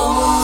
Slightly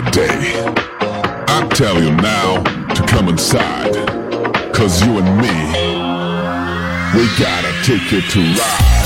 day. I tell you now to come inside, cause you and me, we gotta take it to life.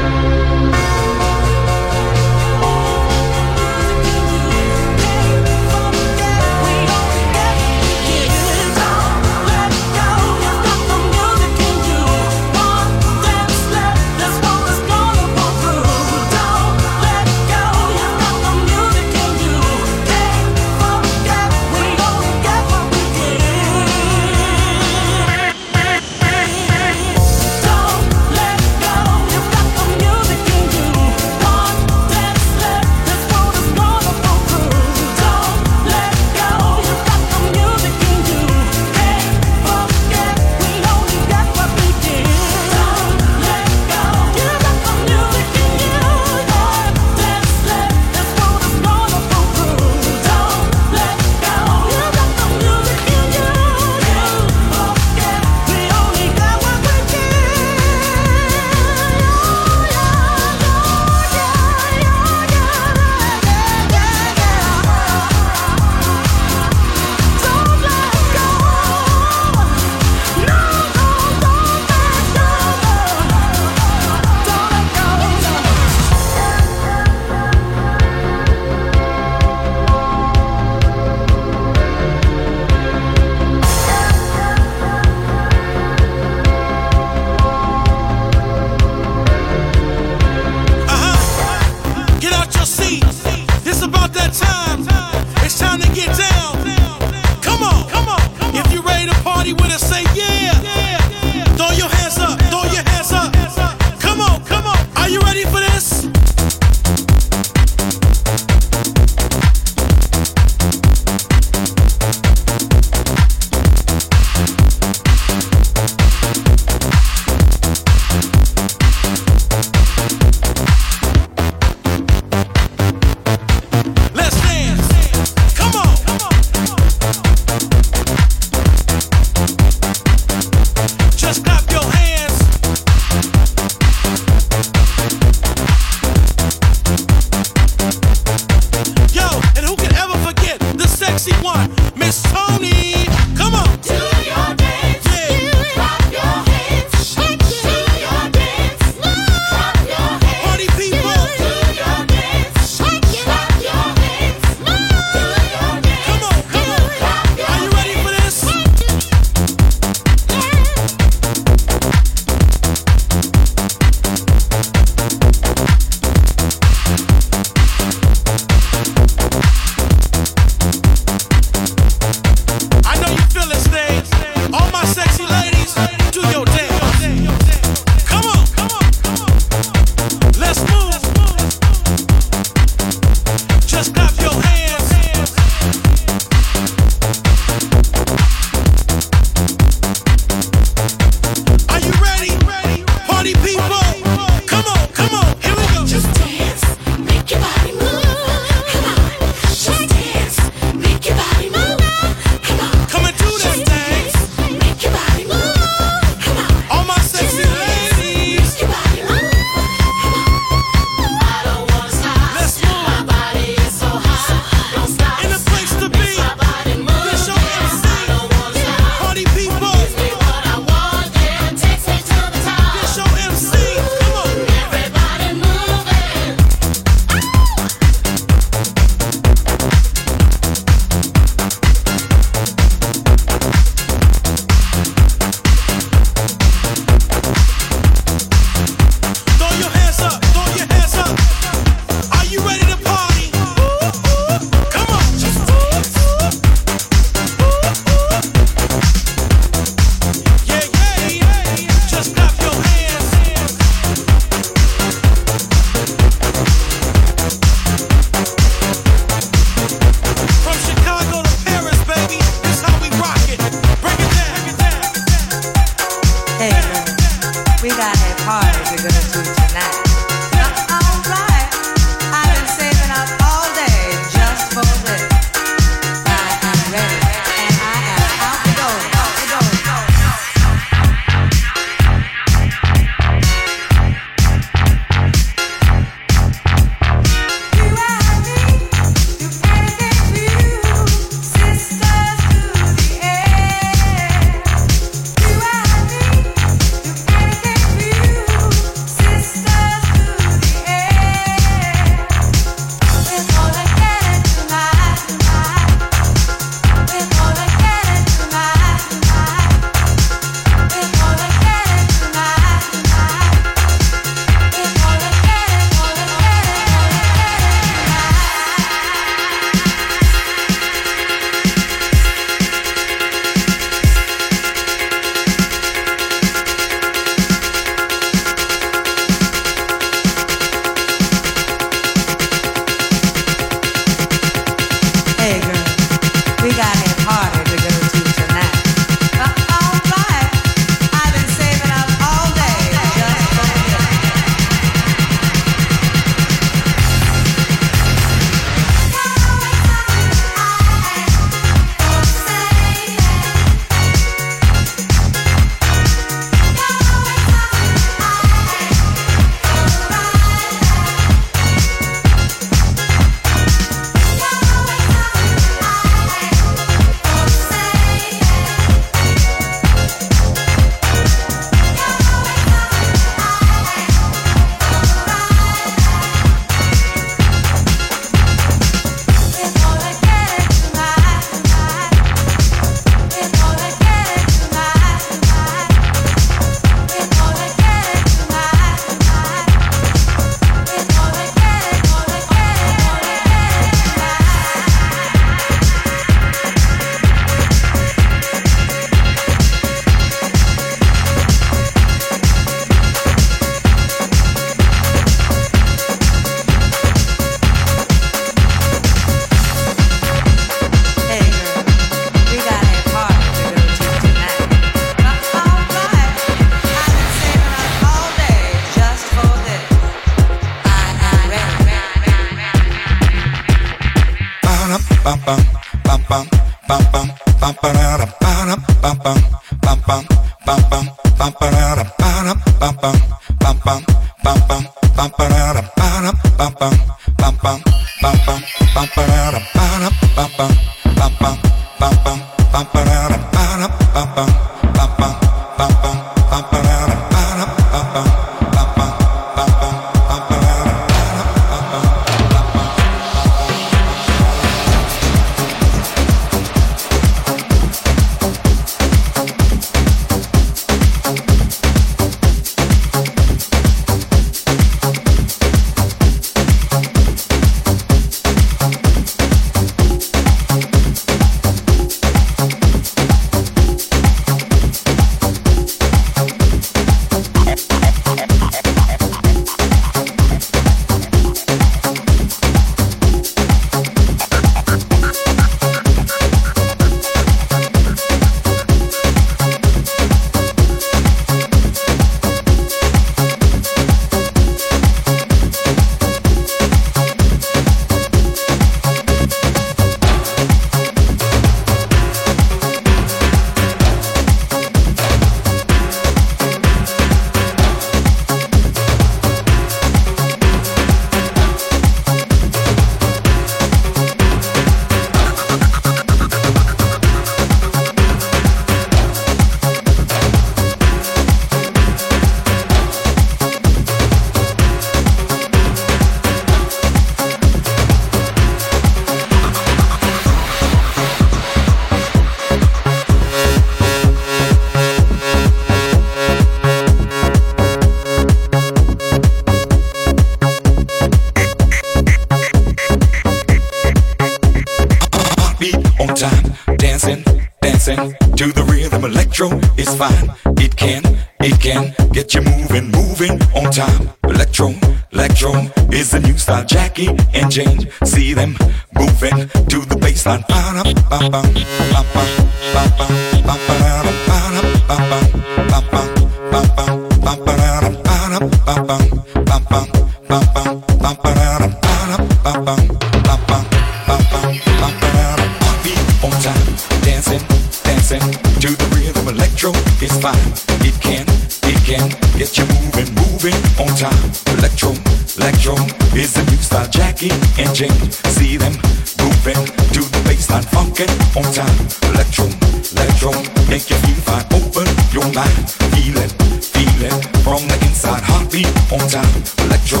on time. Electro,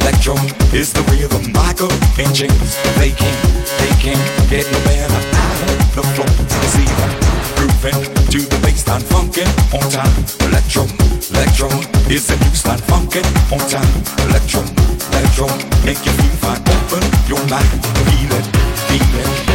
electro is the rhythm. Michael and James, they can't, they can't get no better. The floor to is even grooving to the bassline, funkin' on time. Electro, electro is the new style, funkin' on time. Electro, electro, make you feel fine. Open your mind, feel it, feel it.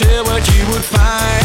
Tell what you would find.